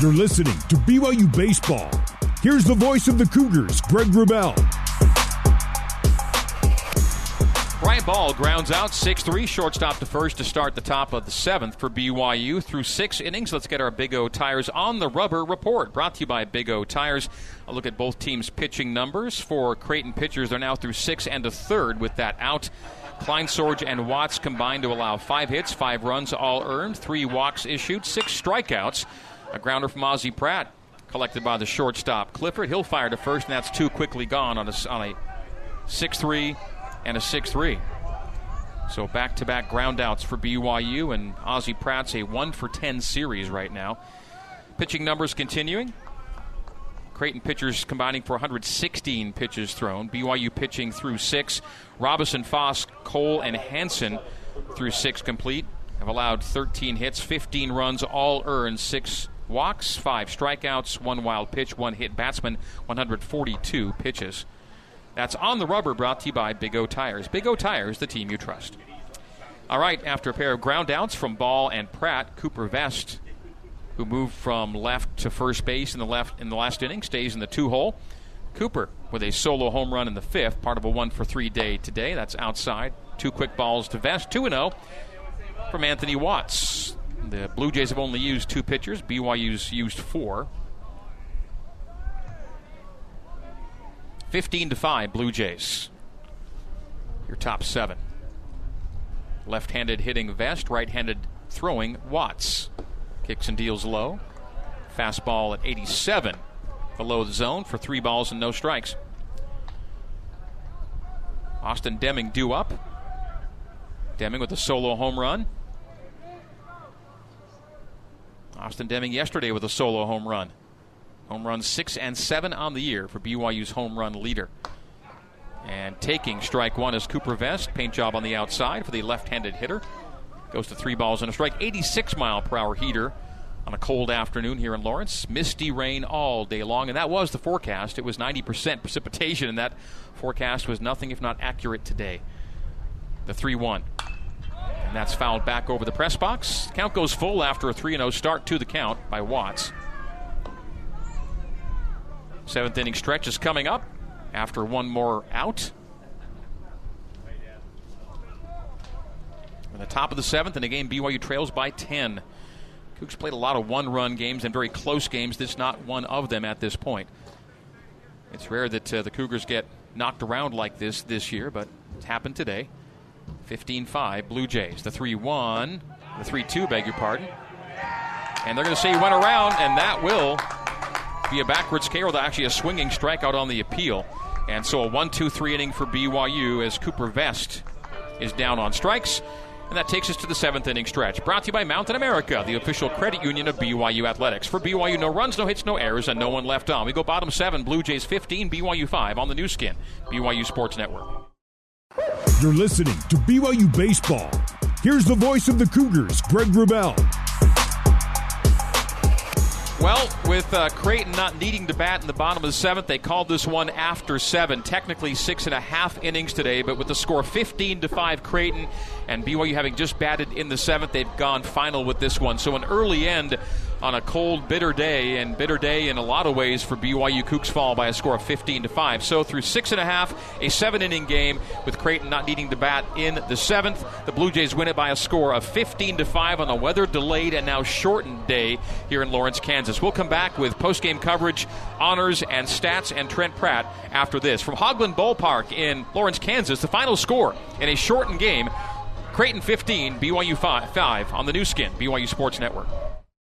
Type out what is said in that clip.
You're listening to BYU Baseball. Here's the voice of the Cougars, Greg Wrubell. Bryant Ball grounds out 6 3, shortstop to first to start the top of the seventh for BYU. Through six innings, let's get our Big O Tires on the rubber report. Brought to you by Big O Tires. A look at both teams' pitching numbers. For Creighton pitchers, they're now through six and a third with that out. Sorge, and Watts combined to allow five hits, five runs, all earned, three walks issued, six strikeouts. A grounder from Ozzie Pratt collected by the shortstop Clifford. He'll fire to first, and that's too quickly gone on a, on a 6 3 and a 6 3. So back to back groundouts for BYU, and Ozzie Pratt's a 1 for 10 series right now. Pitching numbers continuing. Creighton pitchers combining for 116 pitches thrown. BYU pitching through six. Robison, Foss, Cole, and Hanson through six complete. Have allowed 13 hits, 15 runs, all earned, six walks, five strikeouts, one wild pitch, one hit batsman, 142 pitches. That's on the rubber brought to you by Big O Tires. Big O Tires, the team you trust. All right, after a pair of groundouts from Ball and Pratt, Cooper Vest who moved from left to first base in the left in the last inning, stays in the two hole. Cooper with a solo home run in the fifth, part of a one for three day today. That's outside. Two quick balls to Vest, 2 0 from Anthony Watts. The Blue Jays have only used two pitchers, BYU's used four. 15 to 5, Blue Jays. Your top seven. Left handed hitting Vest, right handed throwing Watts. Kicks and deals low. Fastball at 87 below the zone for three balls and no strikes. Austin Deming due up. Deming with a solo home run. Austin Deming yesterday with a solo home run. Home runs six and seven on the year for BYU's home run leader. And taking strike one is Cooper Vest. Paint job on the outside for the left handed hitter. Goes to three balls and a strike. 86 mile per hour heater on a cold afternoon here in Lawrence. Misty rain all day long, and that was the forecast. It was 90% precipitation, and that forecast was nothing if not accurate today. The 3 1. And that's fouled back over the press box. Count goes full after a 3 0 start to the count by Watts. Seventh inning stretch is coming up after one more out. In the top of the seventh, in a game BYU trails by 10. Cougs played a lot of one run games and very close games. This is not one of them at this point. It's rare that uh, the Cougars get knocked around like this this year, but it's happened today. 15 5, Blue Jays. The 3 1, the 3 2, beg your pardon. And they're going to say he went around, and that will be a backwards K, or actually a swinging strikeout on the appeal. And so a 1 2 3 inning for BYU as Cooper Vest is down on strikes. And that takes us to the seventh inning stretch. Brought to you by Mountain America, the official credit union of BYU Athletics. For BYU, no runs, no hits, no errors, and no one left on. We go bottom seven, Blue Jays 15, BYU 5 on the Nu Skin, BYU Sports Network. You're listening to BYU Baseball. Here's the voice of the Cougars, Greg Wrubell. Well, with uh, Creighton not needing to bat in the bottom of the seventh, they called this one after seven. Technically six and a half innings today, but with the score 15 to five, Creighton and BYU having just batted in the seventh, they've gone final with this one. So an early end on a cold, bitter day, and bitter day in a lot of ways for BYU Cougs fall by a score of 15 to 5. So through six and a half, a seven inning game with Creighton not needing to bat in the seventh. The Blue Jays win it by a score of 15 to 5 on a weather delayed and now shortened day here in Lawrence, Kansas. We'll come back with post game coverage, honors, and stats, and Trent Pratt after this. From Hoglund Ballpark in Lawrence, Kansas, the final score in a shortened game Creighton 15, BYU 5, 5 on the Nu Skin, BYU Sports Network.